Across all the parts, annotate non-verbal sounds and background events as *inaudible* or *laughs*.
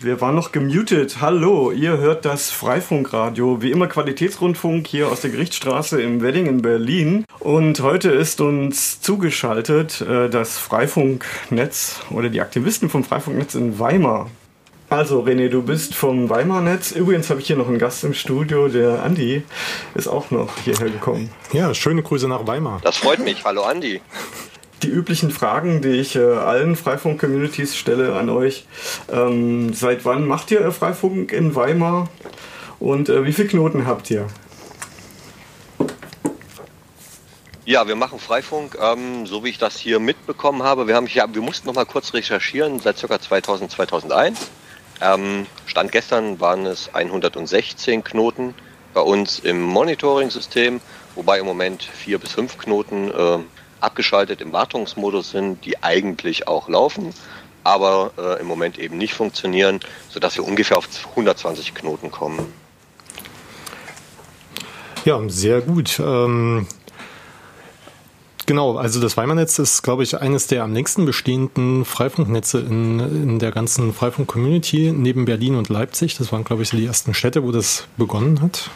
Wir waren noch gemutet. Hallo, ihr hört das Freifunkradio, wie immer Qualitätsrundfunk hier aus der Gerichtsstraße im Wedding in Berlin. Und heute ist uns zugeschaltet äh, das Freifunknetz oder die Aktivisten vom Freifunknetz in Weimar. Also René, du bist vom Weimar-Netz. Übrigens habe ich hier noch einen Gast im Studio, der Andi ist auch noch hierher gekommen. Ja, schöne Grüße nach Weimar. Das freut mich. Hallo Andi die üblichen Fragen, die ich äh, allen Freifunk-Communities stelle an euch. Ähm, seit wann macht ihr Freifunk in Weimar und äh, wie viele Knoten habt ihr? Ja, wir machen Freifunk, ähm, so wie ich das hier mitbekommen habe. Wir, haben, ja, wir mussten noch mal kurz recherchieren, seit ca. 2000, 2001. Ähm, Stand gestern waren es 116 Knoten bei uns im Monitoring-System, wobei im Moment vier bis fünf Knoten äh, abgeschaltet im Wartungsmodus sind, die eigentlich auch laufen, aber äh, im Moment eben nicht funktionieren, sodass wir ungefähr auf 120 Knoten kommen. Ja, sehr gut. Ähm, genau, also das Weimar-Netz ist, glaube ich, eines der am längsten bestehenden Freifunknetze in, in der ganzen Freifunk-Community neben Berlin und Leipzig. Das waren, glaube ich, die ersten Städte, wo das begonnen hat.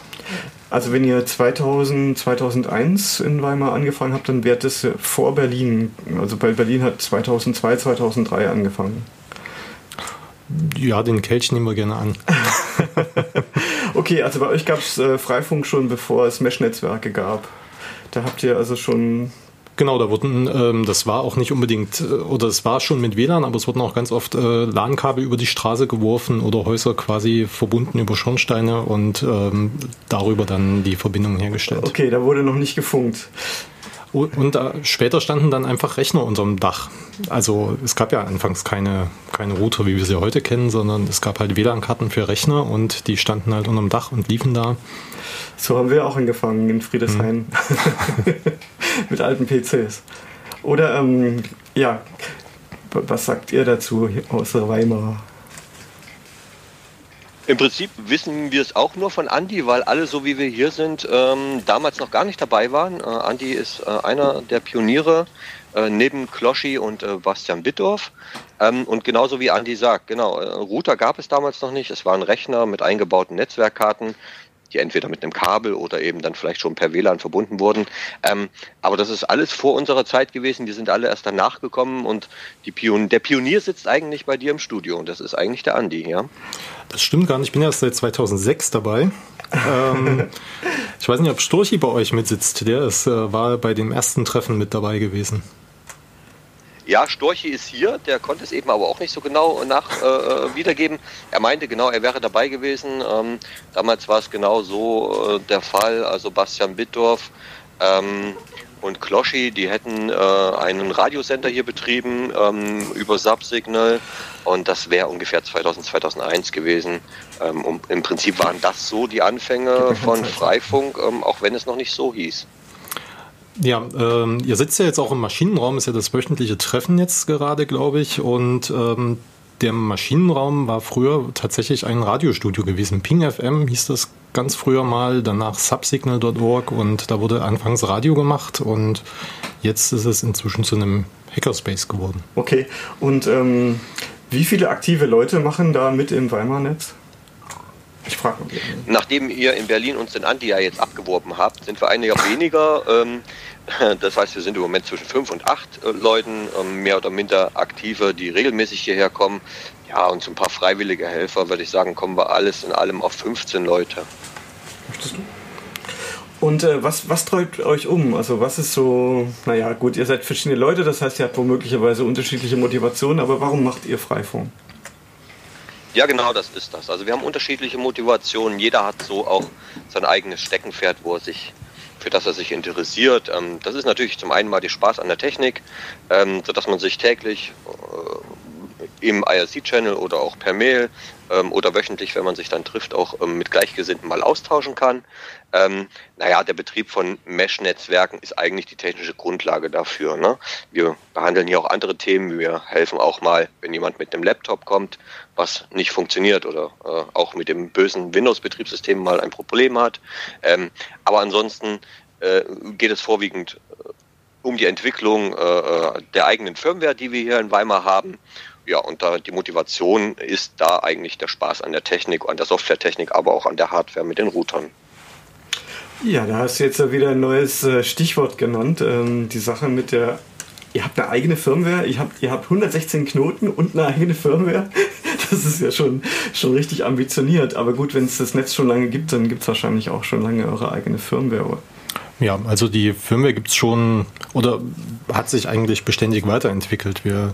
Also wenn ihr 2000, 2001 in Weimar angefangen habt, dann wäre das vor Berlin. Also bei Berlin hat 2002, 2003 angefangen. Ja, den Kelch nehmen wir gerne an. *laughs* okay, also bei euch gab es äh, Freifunk schon bevor es Mesh-Netzwerke gab. Da habt ihr also schon Genau, da wurden, ähm, das war auch nicht unbedingt, äh, oder es war schon mit WLAN, aber es wurden auch ganz oft äh, LAN-Kabel über die Straße geworfen oder Häuser quasi verbunden über Schornsteine und ähm, darüber dann die Verbindung hergestellt. Okay, da wurde noch nicht gefunkt. Und äh, später standen dann einfach Rechner unterm Dach. Also es gab ja anfangs keine, keine Router, wie wir sie heute kennen, sondern es gab halt WLAN-Karten für Rechner und die standen halt unterm Dach und liefen da. So haben wir auch angefangen in Friedrichshain. Hm. *laughs* Mit alten PCs. Oder, ähm, ja, was sagt ihr dazu außer Weimar? Im Prinzip wissen wir es auch nur von Andi, weil alle, so wie wir hier sind, ähm, damals noch gar nicht dabei waren. Äh, Andi ist äh, einer der Pioniere äh, neben Kloschi und äh, Bastian Bittdorf. Ähm, und genauso wie Andi sagt, genau, äh, Router gab es damals noch nicht. Es waren Rechner mit eingebauten Netzwerkkarten die entweder mit einem Kabel oder eben dann vielleicht schon per WLAN verbunden wurden. Ähm, aber das ist alles vor unserer Zeit gewesen. Wir sind alle erst danach gekommen und Pion der Pionier sitzt eigentlich bei dir im Studio und das ist eigentlich der Andi, ja? Das stimmt gar nicht. Ich bin erst seit 2006 dabei. ähm, *laughs* ich weiß nicht, ob Storchi bei euch mitsitzt. Der ist, äh, war bei dem ersten Treffen mit dabei gewesen. Ja, Storchi ist hier, der konnte es eben aber auch nicht so genau nach äh, äh, wiedergeben. Er meinte genau, er wäre dabei gewesen. Ähm, damals war es genau so äh, der Fall. Also Bastian Bittdorf ähm, und Kloschi, die hätten äh, einen Radiosender hier betrieben ähm, über Subsignal und das wäre ungefähr 2000, 2001 gewesen. Ähm, und Im Prinzip waren das so die Anfänge von Freifunk, ähm, auch wenn es noch nicht so hieß. Ja, ähm, ihr sitzt ja jetzt auch im Maschinenraum, ist ja das wöchentliche Treffen jetzt gerade, glaube ich. Und ähm, der Maschinenraum war früher tatsächlich ein Radiostudio gewesen. Ping FM hieß das ganz früher mal, danach subsignal.org und da wurde anfangs Radio gemacht und jetzt ist es inzwischen zu einem Hackerspace geworden. Okay, und ähm, wie viele aktive Leute machen da mit im Weimar-Netz? Ich frage mal. Nachdem ihr in Berlin uns den Anti ja jetzt abgeworben habt, sind wir einiger weniger. Ähm, *laughs* das heißt, wir sind im Moment zwischen fünf und acht äh, Leuten, ähm, mehr oder minder aktive, die regelmäßig hierher kommen. Ja, und so ein paar freiwillige Helfer, würde ich sagen, kommen wir alles in allem auf 15 Leute. Möchtest du? Und äh, was, was treibt euch um? Also was ist so, naja gut, ihr seid verschiedene Leute, das heißt, ihr habt womöglicherweise unterschiedliche Motivationen, aber warum macht ihr Freifunk? Ja, genau, das ist das. Also wir haben unterschiedliche Motivationen. Jeder hat so auch sein eigenes Steckenpferd, wo er sich für das er sich interessiert. Ähm, das ist natürlich zum einen mal die Spaß an der Technik, ähm, sodass man sich täglich äh, im IRC-Channel oder auch per Mail ähm, oder wöchentlich, wenn man sich dann trifft, auch ähm, mit Gleichgesinnten mal austauschen kann. Ähm, naja, der Betrieb von Mesh-Netzwerken ist eigentlich die technische Grundlage dafür. Ne? Wir behandeln hier auch andere Themen. Wir helfen auch mal, wenn jemand mit einem Laptop kommt, was nicht funktioniert oder äh, auch mit dem bösen Windows-Betriebssystem mal ein Problem hat. Ähm, aber ansonsten äh, geht es vorwiegend äh, um die Entwicklung äh, äh, der eigenen Firmware, die wir hier in Weimar haben ja, und da die Motivation ist da eigentlich der Spaß an der Technik, an der Softwaretechnik, aber auch an der Hardware mit den Routern. Ja, da hast du jetzt wieder ein neues äh, Stichwort genannt. Ähm, die Sache mit der. Ihr habt eine eigene Firmware, ihr habt, ihr habt 116 Knoten und eine eigene Firmware. *laughs* Das ist ja schon, schon richtig ambitioniert. Aber gut, wenn es das Netz schon lange gibt, dann gibt es wahrscheinlich auch schon lange eure eigene Firmware. Ja, also die Firmware gibt es schon oder hat sich eigentlich beständig weiterentwickelt. Wir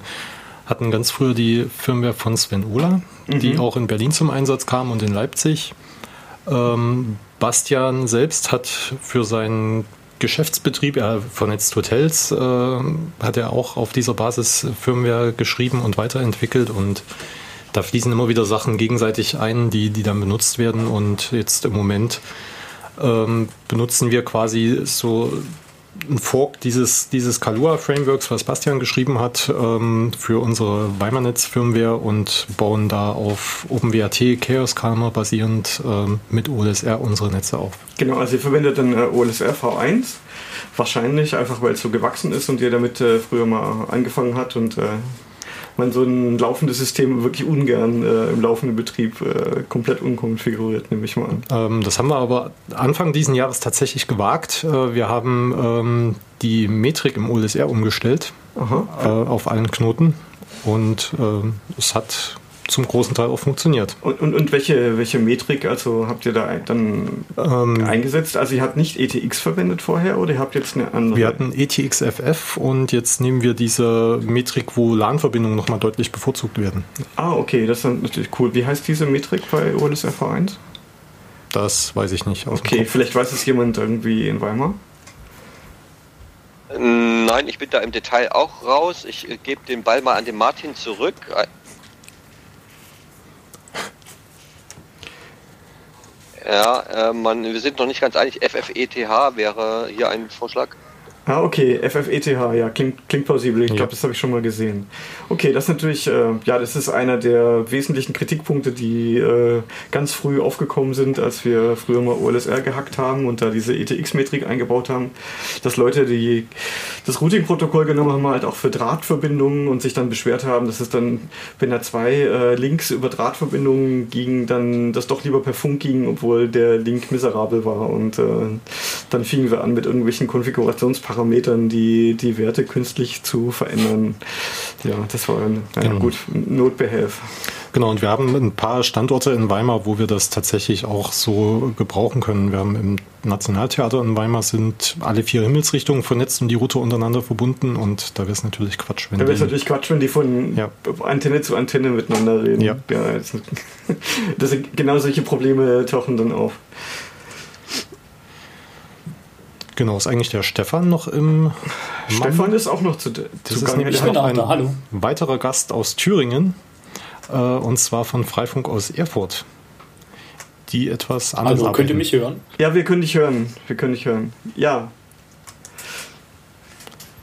hatten ganz früher die Firmware von Sven Ola, mhm. die auch in Berlin zum Einsatz kam und in Leipzig. Ähm, Bastian selbst hat für seinen Geschäftsbetrieb, er vernetzt Hotels, äh, hat er auch auf dieser Basis Firmware geschrieben und weiterentwickelt und da fließen immer wieder Sachen gegenseitig ein, die, die dann benutzt werden und jetzt im Moment ähm, benutzen wir quasi so ein Fork dieses, dieses Kalua-Frameworks, was Bastian geschrieben hat, ähm, für unsere Weimarnetz-Firmware und bauen da auf OpenWrt Chaos Calmer basierend ähm, mit OLSR unsere Netze auf. Genau, also ihr verwendet dann äh, OLSR V1, wahrscheinlich einfach weil es so gewachsen ist und ihr damit äh, früher mal angefangen hat und äh, man so ein laufendes System wirklich ungern äh, im laufenden Betrieb äh, komplett unkonfiguriert, nehme ich mal an. Ähm, das haben wir aber Anfang dieses Jahres tatsächlich gewagt. Äh, wir haben ähm, die Metrik im OLSR umgestellt äh, auf allen Knoten und ähm, es hat zum großen Teil auch funktioniert. Und, und, und welche, welche Metrik also habt ihr da dann ähm, eingesetzt? Also ihr habt nicht ETX verwendet vorher oder ihr habt jetzt eine andere? Wir hatten ETXFF und jetzt nehmen wir diese Metrik, wo LAN-Verbindungen nochmal deutlich bevorzugt werden. Ah, okay, das ist natürlich cool. Wie heißt diese Metrik bei OLSR 1 Das weiß ich nicht. okay, vielleicht weiß es jemand irgendwie in Weimar. Nein, ich bin da im Detail auch raus. Ich äh, gebe den Ball mal an den Martin zurück. Ja, äh, man, wir sind noch nicht ganz einig. FFETH wäre hier ein Vorschlag. Ah, okay, FFETH, ja, klingt, klingt plausibel. Ich ja. glaube, das habe ich schon mal gesehen. Okay, das ist natürlich, äh, ja, das ist einer der wesentlichen Kritikpunkte, die äh, ganz früh aufgekommen sind, als wir früher mal OLSR gehackt haben und da diese ETX-Metrik eingebaut haben, dass Leute, die das Routing-Protokoll genommen haben, halt auch für Drahtverbindungen und sich dann beschwert haben, dass es dann, wenn da zwei äh, Links über Drahtverbindungen ging, dann das doch lieber per Funk ging, obwohl der Link miserabel war und äh, dann fingen wir an mit irgendwelchen Konfigurationsparametern Parametern die, die Werte künstlich zu verändern. Ja, das war ein, naja, genau. gut, Notbehelf. Genau, und wir haben ein paar Standorte in Weimar, wo wir das tatsächlich auch so gebrauchen können. Wir haben im Nationaltheater in Weimar sind alle vier Himmelsrichtungen vernetzt und die Route untereinander verbunden und da wäre es natürlich Quatsch, wenn Da wäre es natürlich Quatsch, wenn die von ja. Antenne zu Antenne miteinander reden. Ja. ja das, *laughs* genau solche Probleme tauchen dann auf. Genau, ist eigentlich der Stefan noch im. Stefan Mann? ist auch noch zu. Das zu ist nämlich noch ein da, hallo. weiterer Gast aus Thüringen äh, und zwar von Freifunk aus Erfurt. Die etwas anders. Hallo, könnt ihr mich hören? Ja, wir können dich hören. Wir können dich hören. Ja.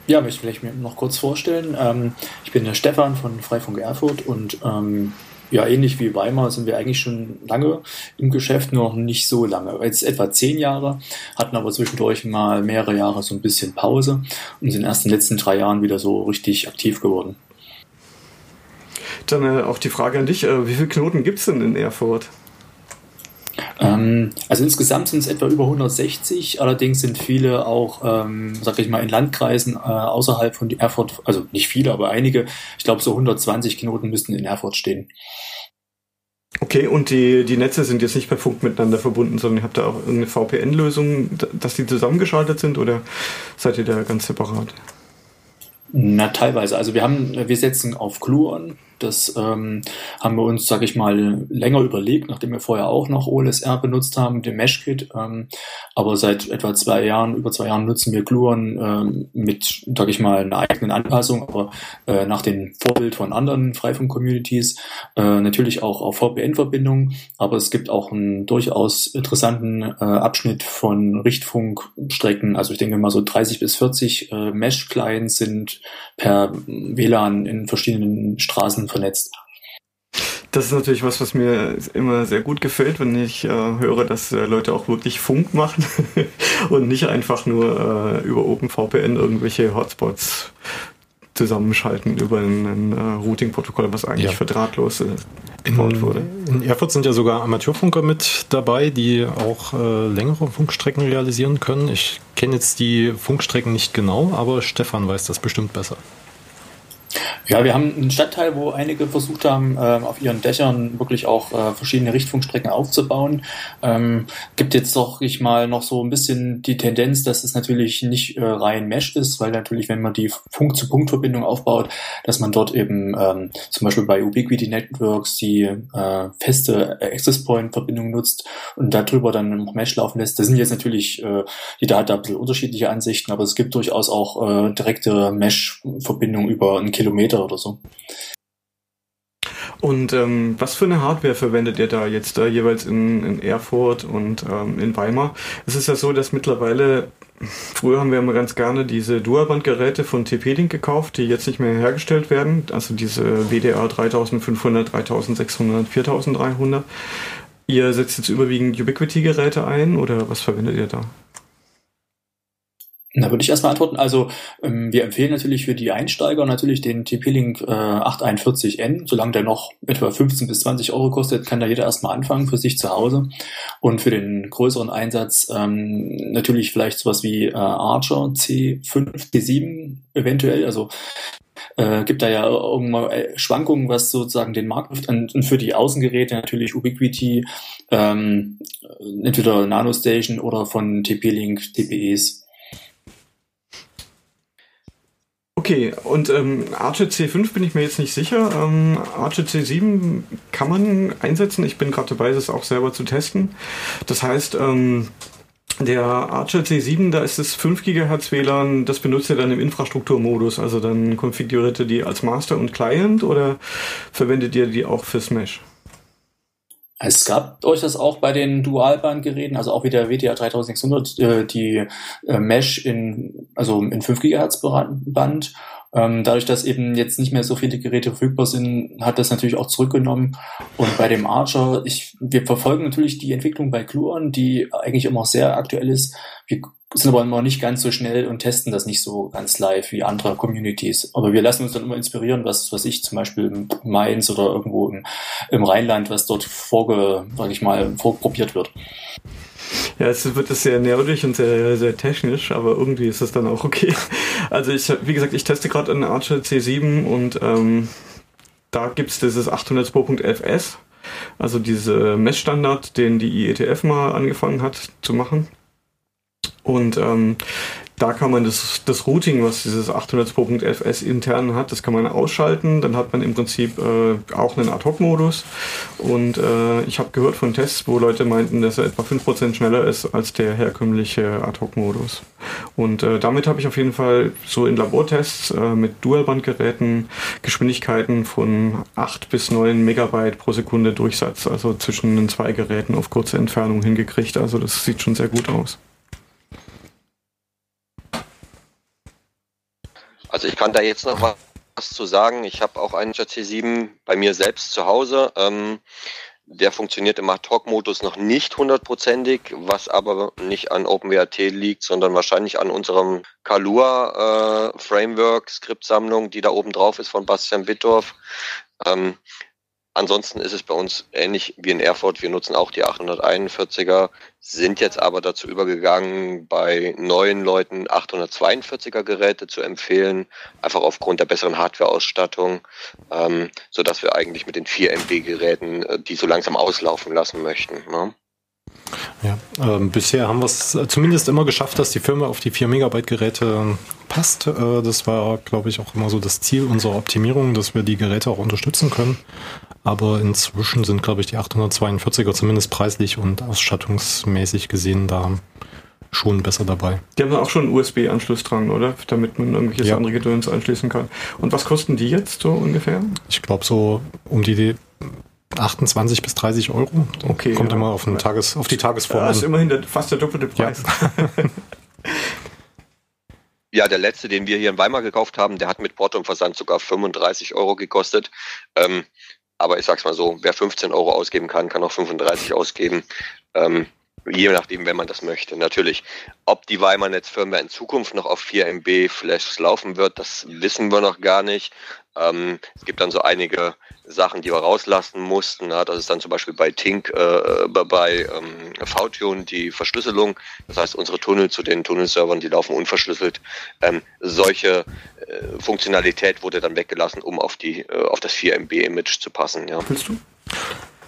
Ja, möchte ich vielleicht noch kurz vorstellen. Ähm, ich bin der Stefan von Freifunk Erfurt und ähm, ja, ähnlich wie Weimar sind wir eigentlich schon lange im Geschäft, nur noch nicht so lange. Jetzt etwa zehn Jahre, hatten aber zwischendurch mal mehrere Jahre so ein bisschen Pause und sind erst in den letzten drei Jahren wieder so richtig aktiv geworden. Dann äh, auch die Frage an dich, äh, wie viele Knoten gibt es denn in Erfurt? Ähm, also insgesamt sind es etwa über 160, allerdings sind viele auch, ähm, sag ich mal, in Landkreisen äh, außerhalb von Erfurt, also nicht viele, aber einige, ich glaube so 120 Knoten müssten in Erfurt stehen. Okay, und die, die Netze sind jetzt nicht per Funk miteinander verbunden, sondern ihr habt da auch irgendeine VPN-Lösung, dass die zusammengeschaltet sind oder seid ihr da ganz separat? Na, teilweise. Also wir haben, wir setzen auf Gluon, das ähm, haben wir uns, sage ich mal, länger überlegt, nachdem wir vorher auch noch OLSR benutzt haben, den Meshkit. Ähm, aber seit etwa zwei Jahren, über zwei Jahren nutzen wir Gluon ähm, mit, sage ich mal, einer eigenen Anpassung, aber äh, nach dem Vorbild von anderen Freifunk-Communities. Äh, natürlich auch auf VPN-Verbindungen, aber es gibt auch einen durchaus interessanten äh, Abschnitt von Richtfunkstrecken. Also ich denke mal so 30 bis 40 äh, Mesh-Clients sind per WLAN in verschiedenen Straßen vernetzt. Das ist natürlich was, was mir immer sehr gut gefällt, wenn ich äh, höre, dass äh, Leute auch wirklich Funk machen *laughs* und nicht einfach nur äh, über OpenVPN irgendwelche Hotspots zusammenschalten über ein, ein uh, Routing-Protokoll, was eigentlich ja. für drahtlos äh, gebaut in, wurde. In Erfurt sind ja sogar Amateurfunker mit dabei, die auch äh, längere Funkstrecken realisieren können. Ich kenne jetzt die Funkstrecken nicht genau, aber Stefan weiß das bestimmt besser. Ja, wir haben einen Stadtteil, wo einige versucht haben, äh, auf ihren Dächern wirklich auch äh, verschiedene Richtfunkstrecken aufzubauen. Ähm, gibt jetzt doch ich mal noch so ein bisschen die Tendenz, dass es natürlich nicht äh, rein Mesh ist, weil natürlich, wenn man die Punkt-zu-Punkt-Verbindung aufbaut, dass man dort eben ähm, zum Beispiel bei Ubiquiti Networks die äh, feste Access Point-Verbindung nutzt und darüber dann noch Mesh laufen lässt. Das sind jetzt natürlich, äh, jeder hat da ein bisschen unterschiedliche Ansichten, aber es gibt durchaus auch äh, direkte Mesh-Verbindungen über einen Kilometer Meter oder so. Und ähm, was für eine Hardware verwendet ihr da jetzt da jeweils in, in Erfurt und ähm, in Weimar? Es ist ja so, dass mittlerweile, früher haben wir immer ganz gerne diese Dualband-Geräte von TP-Link gekauft, die jetzt nicht mehr hergestellt werden, also diese WDR 3500, 3600, 4300. Ihr setzt jetzt überwiegend Ubiquiti-Geräte ein oder was verwendet ihr da? Da würde ich erstmal antworten. Also ähm, wir empfehlen natürlich für die Einsteiger natürlich den TP-Link äh, 841N. Solange der noch etwa 15 bis 20 Euro kostet, kann da jeder erstmal anfangen für sich zu Hause. Und für den größeren Einsatz ähm, natürlich vielleicht sowas wie äh, Archer C5, C7 eventuell. Also äh, gibt da ja irgendwann äh, Schwankungen, was sozusagen den Markt trifft. Und, und für die Außengeräte natürlich Ubiquiti, ähm, entweder NanoStation oder von TP-Link, TPEs. Okay, und ähm, Archer C5 bin ich mir jetzt nicht sicher. Ähm, Archer C7 kann man einsetzen. Ich bin gerade dabei, das auch selber zu testen. Das heißt, ähm, der Archer C7, da ist es 5 GHz WLAN, das benutzt ihr dann im Infrastrukturmodus. Also dann konfiguriert ihr die als Master und Client oder verwendet ihr die auch fürs Mesh? Es gab euch das auch bei den Dualbandgeräten, also auch wie der WTA 3600, äh, die äh, Mesh in, also in 5 GHz Band. Ähm, dadurch, dass eben jetzt nicht mehr so viele Geräte verfügbar sind, hat das natürlich auch zurückgenommen. Und bei dem Archer, ich, wir verfolgen natürlich die Entwicklung bei Cluon, die eigentlich immer sehr aktuell ist. Wir sind aber immer nicht ganz so schnell und testen das nicht so ganz live wie andere Communities. Aber wir lassen uns dann immer inspirieren, was, was ich zum Beispiel in Mainz oder irgendwo im, im Rheinland, was dort vorge, sag ich mal, vorprobiert wird. Ja, es wird es sehr nerdig und sehr, sehr technisch, aber irgendwie ist es dann auch okay. Also ich, wie gesagt, ich teste gerade einen Archer C7 und ähm, da gibt's dieses 802.11s, also diese Messstandard, den die IETF mal angefangen hat zu machen. Und ähm, da kann man das, das Routing, was dieses 802.11s intern hat, das kann man ausschalten. Dann hat man im Prinzip äh, auch einen Ad-Hoc-Modus. Und äh, ich habe gehört von Tests, wo Leute meinten, dass er etwa 5% schneller ist als der herkömmliche Ad-Hoc-Modus. Und äh, damit habe ich auf jeden Fall so in Labortests äh, mit Dualbandgeräten Geschwindigkeiten von 8 bis 9 Megabyte pro Sekunde Durchsatz, also zwischen den zwei Geräten auf kurze Entfernung hingekriegt. Also das sieht schon sehr gut aus. Also ich kann da jetzt noch was zu sagen. Ich habe auch einen C7 bei mir selbst zu Hause. Ähm, der funktioniert im Ad-Hoc-Modus noch nicht hundertprozentig, was aber nicht an OpenWrt liegt, sondern wahrscheinlich an unserem Kalua äh, Skriptsammlung, die da oben drauf ist von Bastian Bittorf. Ähm, Ansonsten ist es bei uns ähnlich wie in Erfurt. Wir nutzen auch die 841er, sind jetzt aber dazu übergegangen, bei neuen Leuten 842er Geräte zu empfehlen, einfach aufgrund der besseren Hardware-Ausstattung, ähm, sodass wir eigentlich mit den 4 MB Geräten äh, die so langsam auslaufen lassen möchten. Ne? Ja, ähm, bisher haben wir es äh, zumindest immer geschafft, dass die Firma auf die 4 Megabyte Geräte passt. Äh, das war, glaube ich, auch immer so das Ziel unserer Optimierung, dass wir die Geräte auch unterstützen können. Aber inzwischen sind, glaube ich, die 842er zumindest preislich und ausstattungsmäßig gesehen da schon besser dabei. Die haben auch schon einen USB-Anschluss dran, oder? Damit man irgendwelches ja. andere Gedöns anschließen kann. Und was kosten die jetzt so ungefähr? Ich glaube so um die 28 bis 30 Euro. Okay. Kommt ja. immer auf, einen Tages, auf die Tagesform. Das ist immerhin der, fast der doppelte Preis. Ja. *laughs* ja. der letzte, den wir hier in Weimar gekauft haben, der hat mit Porto und Versand sogar 35 Euro gekostet. Ähm, aber ich sag's mal so, wer 15 Euro ausgeben kann, kann auch 35 ausgeben. Ähm, Je nachdem, wenn man das möchte. Natürlich, ob die Weimar Netzfirmware in Zukunft noch auf 4 MB Flash laufen wird, das wissen wir noch gar nicht. Ähm, es gibt dann so einige Sachen, die wir rauslassen mussten. Ja, das ist dann zum Beispiel bei Tink, äh, bei ähm, VTune die Verschlüsselung. Das heißt, unsere Tunnel zu den Tunnelservern, die laufen unverschlüsselt. Ähm, solche äh, Funktionalität wurde dann weggelassen, um auf die äh, auf das 4 MB Image zu passen. Ja. Willst du?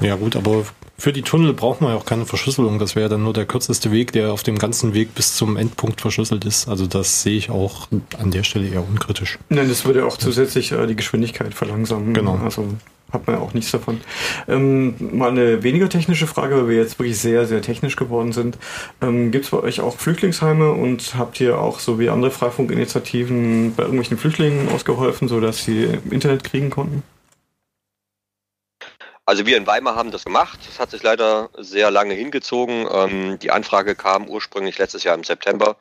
Ja gut, aber für die Tunnel braucht man ja auch keine Verschlüsselung. Das wäre dann nur der kürzeste Weg, der auf dem ganzen Weg bis zum Endpunkt verschlüsselt ist. Also das sehe ich auch an der Stelle eher unkritisch. Nein, das würde auch zusätzlich äh, die Geschwindigkeit verlangsamen. Genau. Also hat man ja auch nichts davon. Ähm, mal eine weniger technische Frage, weil wir jetzt wirklich sehr, sehr technisch geworden sind. Ähm, Gibt es bei euch auch Flüchtlingsheime und habt ihr auch so wie andere Freifunkinitiativen bei irgendwelchen Flüchtlingen ausgeholfen, sodass sie Internet kriegen konnten? Also wir in Weimar haben das gemacht. Das hat sich leider sehr lange hingezogen. Ähm, die Anfrage kam ursprünglich letztes Jahr im September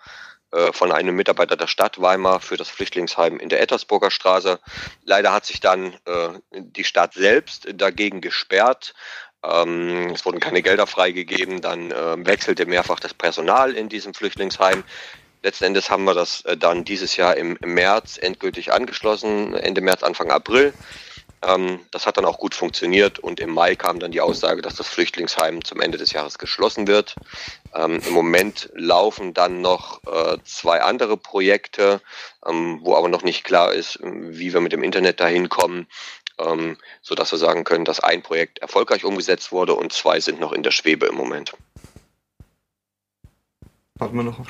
äh, von einem Mitarbeiter der Stadt Weimar für das Flüchtlingsheim in der Ettersburger Straße. Leider hat sich dann äh, die Stadt selbst dagegen gesperrt. Ähm, es wurden keine Gelder freigegeben. Dann äh, wechselte mehrfach das Personal in diesem Flüchtlingsheim. Letzten Endes haben wir das äh, dann dieses Jahr im, im März endgültig angeschlossen, Ende März, Anfang April. Ähm, das hat dann auch gut funktioniert und im Mai kam dann die Aussage, dass das Flüchtlingsheim zum Ende des Jahres geschlossen wird. Ähm, Im Moment laufen dann noch äh, zwei andere Projekte, ähm, wo aber noch nicht klar ist, wie wir mit dem Internet dahin kommen, ähm, so dass wir sagen können, dass ein Projekt erfolgreich umgesetzt wurde und zwei sind noch in der Schwebe im Moment. Warten wir noch auf.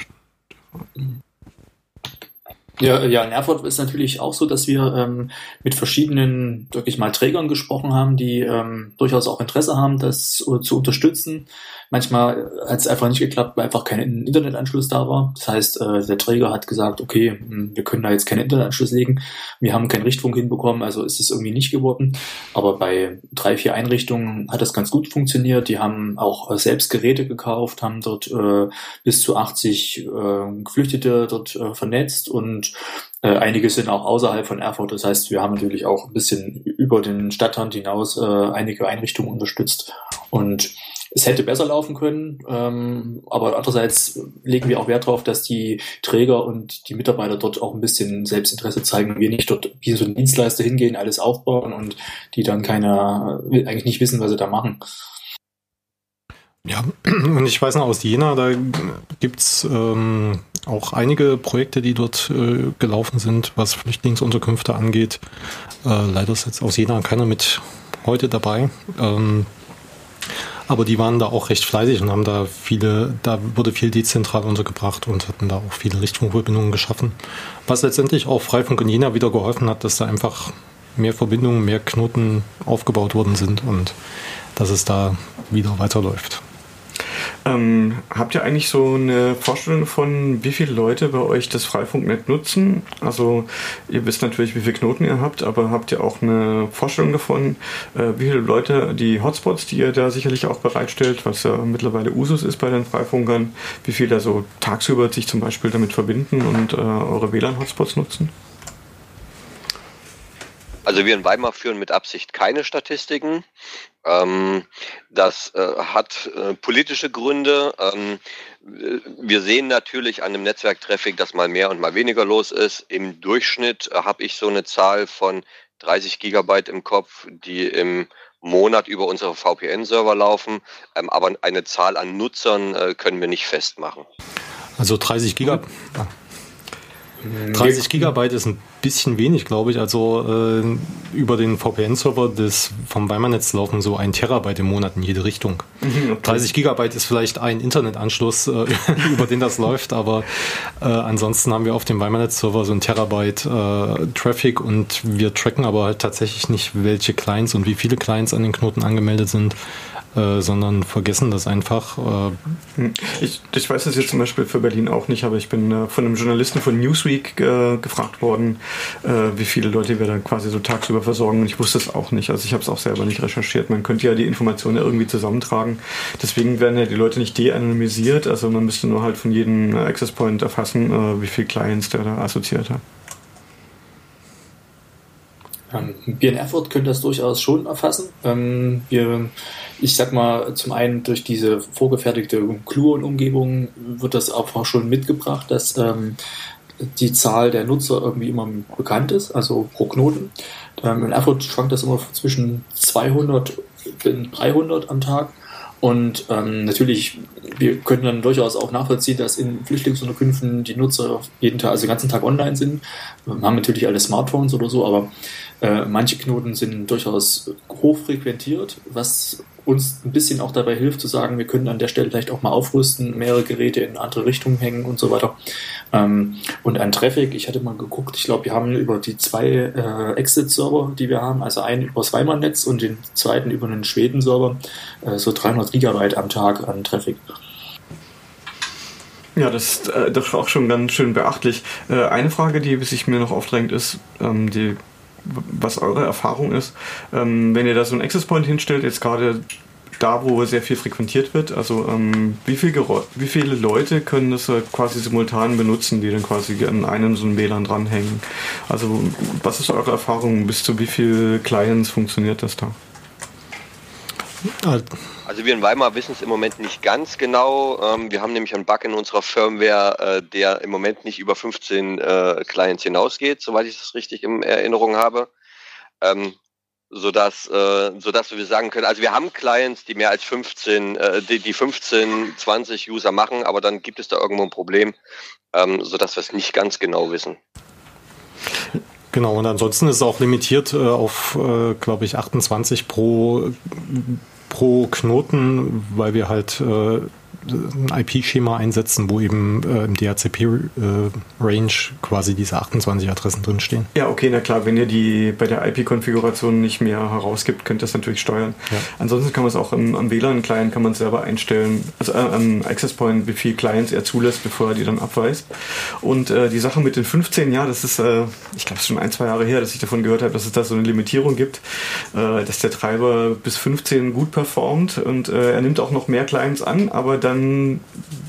Ja, ja, in Erfurt ist natürlich auch so, dass wir ähm, mit verschiedenen, wirklich mal Trägern gesprochen haben, die ähm, durchaus auch Interesse haben, das uh, zu unterstützen. Manchmal hat es einfach nicht geklappt, weil einfach kein Internetanschluss da war. Das heißt, äh, der Träger hat gesagt, okay, hm, wir können da jetzt keinen Internetanschluss legen. Wir haben keinen Richtfunk hinbekommen, also ist es irgendwie nicht geworden. Aber bei drei, vier Einrichtungen hat das ganz gut funktioniert. Die haben auch äh, selbst Geräte gekauft, haben dort äh, bis zu 80 äh, Geflüchtete dort äh, vernetzt und äh, einige sind auch außerhalb von Erfurt. Das heißt, wir haben natürlich auch ein bisschen über den Stadtrand hinaus äh, einige Einrichtungen unterstützt. Und es hätte besser laufen können, ähm, aber andererseits legen wir auch Wert darauf, dass die Träger und die Mitarbeiter dort auch ein bisschen Selbstinteresse zeigen und wir nicht dort wie so ein Dienstleister hingehen, alles aufbauen und die dann keiner eigentlich nicht wissen, was sie da machen. Ja, *clears throat* und ich weiß noch aus Jena, da gibt's ähm, auch einige Projekte, die dort äh, gelaufen sind, was Flüchtlingsunterkünfte angeht. Äh, leider ist jetzt aus Jena keiner mit heute dabei. Ähm, aber die waren da auch recht fleißig und haben da viele, da wurde viel dezentral untergebracht und hatten da auch viele Richtfunkverbindungen geschaffen. Was letztendlich auch Freifunk in Jena wieder geholfen hat, dass da einfach mehr Verbindungen, mehr Knoten aufgebaut worden sind und dass es da wieder weiterläuft. Ähm, habt ihr eigentlich so eine Vorstellung von, wie viele Leute bei euch das Freifunknet nutzen? Also ihr wisst natürlich, wie viele Knoten ihr habt, aber habt ihr auch eine Vorstellung davon, äh, wie viele Leute die Hotspots, die ihr da sicherlich auch bereitstellt, was ja mittlerweile Usus ist bei den Freifunkern, wie viele da so tagsüber sich zum Beispiel damit verbinden und äh, eure WLAN-Hotspots nutzen? Also wir in Weimar führen mit Absicht keine Statistiken. Ähm, das äh, hat äh, politische Gründe. Ähm, wir sehen natürlich an dem Netzwerktraffic, dass mal mehr und mal weniger los ist. Im Durchschnitt äh, habe ich so eine Zahl von 30 Gigabyte im Kopf, die im Monat über unsere VPN-Server laufen. Ähm, aber eine Zahl an Nutzern äh, können wir nicht festmachen. Also 30 Gigabyte. 30 Gigabyte ist ein bisschen wenig, glaube ich. Also äh, über den VPN-Server des vom Weimar-Netz laufen so ein Terabyte im Monat in jede Richtung. Mhm, okay. 30 Gigabyte ist vielleicht ein Internetanschluss, äh, *laughs* über den das läuft, aber äh, ansonsten haben wir auf dem Weimar-Netz-Server so ein Terabyte äh, Traffic und wir tracken aber halt tatsächlich nicht, welche Clients und wie viele Clients an den Knoten angemeldet sind. Äh, sondern vergessen das einfach. Äh. Hm. Ich, ich weiß das jetzt zum Beispiel für Berlin auch nicht, aber ich bin äh, von einem Journalisten von Newsweek äh, gefragt worden, äh, wie viele Leute wir dann quasi so tagsüber versorgen und ich wusste es auch nicht. Also ich habe es auch selber nicht recherchiert. Man könnte ja die Informationen irgendwie zusammentragen. Deswegen werden ja die Leute nicht de-anonymisiert, also man müsste nur halt von jedem Access Point erfassen, wie viele Clients der da assoziiert hat. Ähm, wir in Erfurt können das durchaus schon erfassen. Ähm, wir, ich sag mal, zum einen durch diese vorgefertigte Cluon-Umgebung wird das auch schon mitgebracht, dass ähm, die Zahl der Nutzer irgendwie immer bekannt ist, also pro Knoten. Ähm, in Erfurt schwankt das immer zwischen 200 und 300 am Tag. Und ähm, natürlich, wir können dann durchaus auch nachvollziehen, dass in Flüchtlingsunterkünften die Nutzer jeden Tag, also den ganzen Tag online sind. Wir haben natürlich alle Smartphones oder so, aber äh, manche Knoten sind durchaus hoch frequentiert, was uns ein bisschen auch dabei hilft zu sagen, wir können an der Stelle vielleicht auch mal aufrüsten, mehrere Geräte in andere Richtungen hängen und so weiter. Ähm, und an Traffic, ich hatte mal geguckt, ich glaube, wir haben über die zwei äh, Exit-Server, die wir haben, also einen über das Weimann-Netz und den zweiten über einen Schweden-Server, äh, so 300 Gigabyte am Tag an Traffic. Ja, das ist äh, doch auch schon ganz schön beachtlich. Äh, eine Frage, die sich mir noch aufdrängt, ist, ähm, die was eure Erfahrung ist. Ähm, wenn ihr da so einen Access Point hinstellt, jetzt gerade da, wo sehr viel frequentiert wird, also ähm, wie, viel wie viele Leute können das äh, quasi simultan benutzen, die dann quasi an einem so einem WLAN dranhängen? Also was ist eure Erfahrung? Bis zu wie viel Clients funktioniert das da? Also wir in Weimar wissen es im Moment nicht ganz genau. Ähm, wir haben nämlich einen Bug in unserer Firmware, äh, der im Moment nicht über 15 äh, Clients hinausgeht, soweit ich das richtig in Erinnerung habe. Ähm, sodass, äh, sodass wir sagen können, also wir haben Clients, die mehr als 15, äh, die, die 15, 20 User machen, aber dann gibt es da irgendwo ein Problem, ähm, sodass wir es nicht ganz genau wissen. Genau, und ansonsten ist es auch limitiert äh, auf, äh, glaube ich, 28 pro, pro Knoten, weil wir halt äh, ein IP-Schema einsetzen, wo eben äh, im DHCP-Range äh, quasi diese 28 Adressen drinstehen. Ja, okay, na klar, wenn ihr die bei der IP-Konfiguration nicht mehr herausgibt, könnt ihr das natürlich steuern. Ja. Ansonsten kann man es auch im, am WLAN-Client kann man selber einstellen, also äh, am Access Point, wie viele Clients er zulässt, bevor er die dann abweist. Und äh, die Sache mit den 15, ja, das ist, äh, ich glaube, es ist schon ein, zwei Jahre her, dass ich davon gehört habe, dass es da so eine Limitierung gibt, äh, dass der Treiber bis 15 gut performt und er nimmt auch noch mehr Clients an, aber dann dann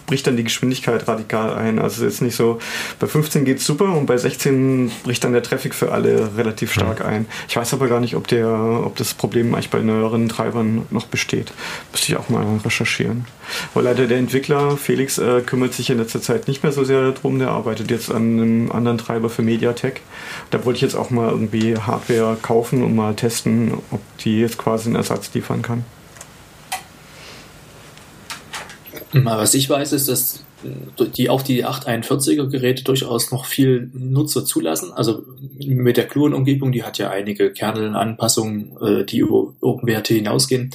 bricht dann die Geschwindigkeit radikal ein. Also es ist nicht so, bei 15 geht es super und bei 16 bricht dann der Traffic für alle relativ stark ein. Ich weiß aber gar nicht, ob, der, ob das Problem eigentlich bei neueren Treibern noch besteht. Müsste ich auch mal recherchieren. Weil leider der Entwickler Felix äh, kümmert sich in letzter Zeit nicht mehr so sehr darum. Der arbeitet jetzt an einem anderen Treiber für Mediatek. Da wollte ich jetzt auch mal irgendwie Hardware kaufen und mal testen, ob die jetzt quasi einen Ersatz liefern kann. Was ich weiß, ist, dass die auch die 841er Geräte durchaus noch viel Nutzer zulassen. Also mit der Cluen-Umgebung, die hat ja einige Kernel-Anpassungen, äh, die über OpenWrt hinausgehen.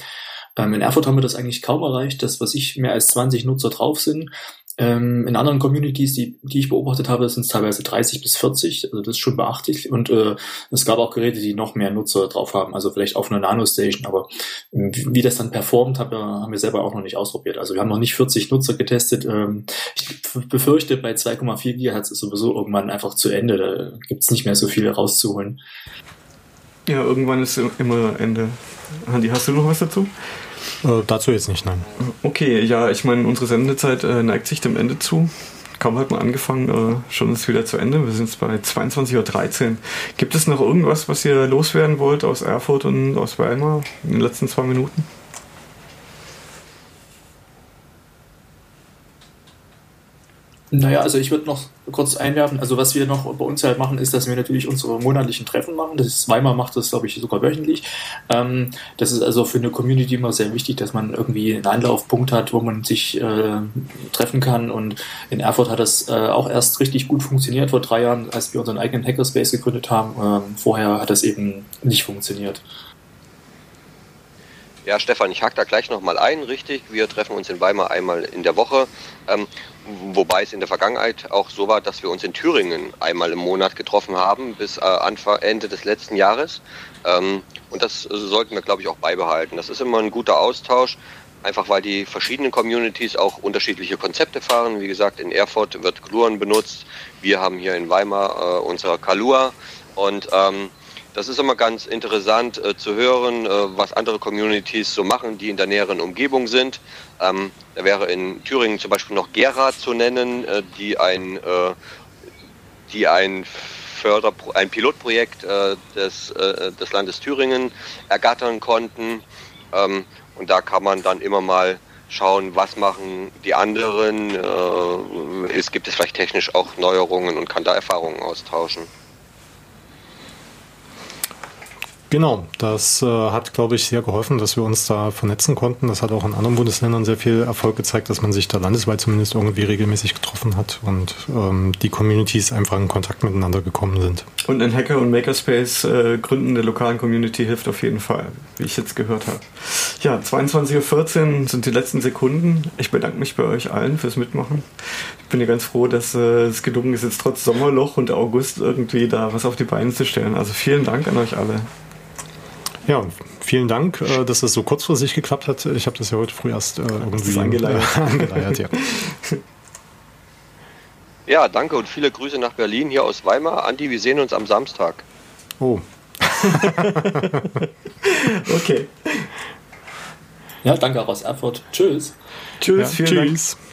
Ähm, in Erfurt haben wir das eigentlich kaum erreicht, dass was ich mehr als 20 Nutzer drauf sind. Ähm, in anderen Communities, die, die ich beobachtet habe, sind es teilweise 30 bis 40. Also das ist schon beachtlich. Und äh, es gab auch Geräte, die noch mehr Nutzer drauf haben. Also vielleicht auf einer Nano-Station. Aber ähm, wie das dann performt, haben wir, haben wir selber auch noch nicht ausprobiert. Also wir haben noch nicht 40 Nutzer getestet. Ähm, ich befürchte, bei 2,4 GHz ist sowieso irgendwann einfach zu Ende. Da gibt's nicht mehr so viel rauszuholen. Ja, irgendwann ist immer Ende. Andi, hast du noch was dazu? Äh, dazu jetzt nicht, nein. Okay, ja, ich meine, unsere Sendezeit äh, neigt sich dem Ende zu. Kaum hat man angefangen, äh, schon ist wieder zu Ende. Wir sind jetzt bei 22.13 Uhr. Gibt es noch irgendwas, was ihr loswerden wollt aus Erfurt und aus Weimar in den letzten zwei Minuten? Naja, also ich würde noch kurz einwerfen, also was wir noch bei uns halt machen, ist, dass wir natürlich unsere monatlichen Treffen machen. Das ist, Weimar macht das, glaube ich, sogar wöchentlich. Ähm, das ist also für eine Community immer sehr wichtig, dass man irgendwie einen Anlaufpunkt hat, wo man sich äh, treffen kann. Und in Erfurt hat das äh, auch erst richtig gut funktioniert vor drei Jahren, als wir unseren eigenen Hackerspace gegründet haben. Ähm, vorher hat das eben nicht funktioniert. Ja, Stefan, ich hake da gleich nochmal ein, richtig. Wir treffen uns in Weimar einmal in der Woche. Ähm, wobei es in der Vergangenheit auch so war, dass wir uns in Thüringen einmal im Monat getroffen haben, bis äh, Anfang, Ende des letzten Jahres. Ähm, und das sollten wir, glaube ich, auch beibehalten. Das ist immer ein guter Austausch, einfach weil die verschiedenen Communities auch unterschiedliche Konzepte fahren. Wie gesagt, in Erfurt wird Gluon benutzt. Wir haben hier in Weimar äh, unser Kalua. Und ähm, das ist immer ganz interessant äh, zu hören, äh, was andere Communities so machen, die in der näheren Umgebung sind. Ähm, da wäre in Thüringen zum Beispiel noch Gera zu nennen, äh, die ein, äh, die ein ein Pilotprojekt äh, des, äh, des Landes Thüringen ergattern konnten. Ähm, und da kann man dann immer mal schauen, was machen die anderen. Es gibt es vielleicht technisch auch Neuerungen und kann da Erfahrungen austauschen. Genau, das äh, hat, glaube ich, sehr geholfen, dass wir uns da vernetzen konnten. Das hat auch in anderen Bundesländern sehr viel Erfolg gezeigt, dass man sich da landesweit zumindest irgendwie regelmäßig getroffen hat und ähm, die Communities einfach in Kontakt miteinander gekommen sind. Und ein Hacker- und Makerspace äh, Gründen der lokalen Community hilft auf jeden Fall, wie ich jetzt gehört habe. Ja, 22.14 Uhr sind die letzten Sekunden. Ich bedanke mich bei euch allen fürs Mitmachen. Ich bin ja ganz froh, dass äh, es gelungen ist, jetzt trotz Sommerloch und August irgendwie da was auf die Beine zu stellen. Also vielen Dank an euch alle. Ja, vielen Dank, äh, dass das so kurzfristig geklappt hat. Ich habe das ja heute früh erst äh, irgendwie angeleiert. *laughs* angeleiert ja. *laughs* ja, danke und viele Grüße nach Berlin hier aus Weimar. Andi, wir sehen uns am Samstag. Oh. *laughs* okay. Ja, danke auch aus Erfurt. Tschüss. Tschüss, ja, tschüss. Dank.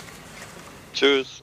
Tschüss.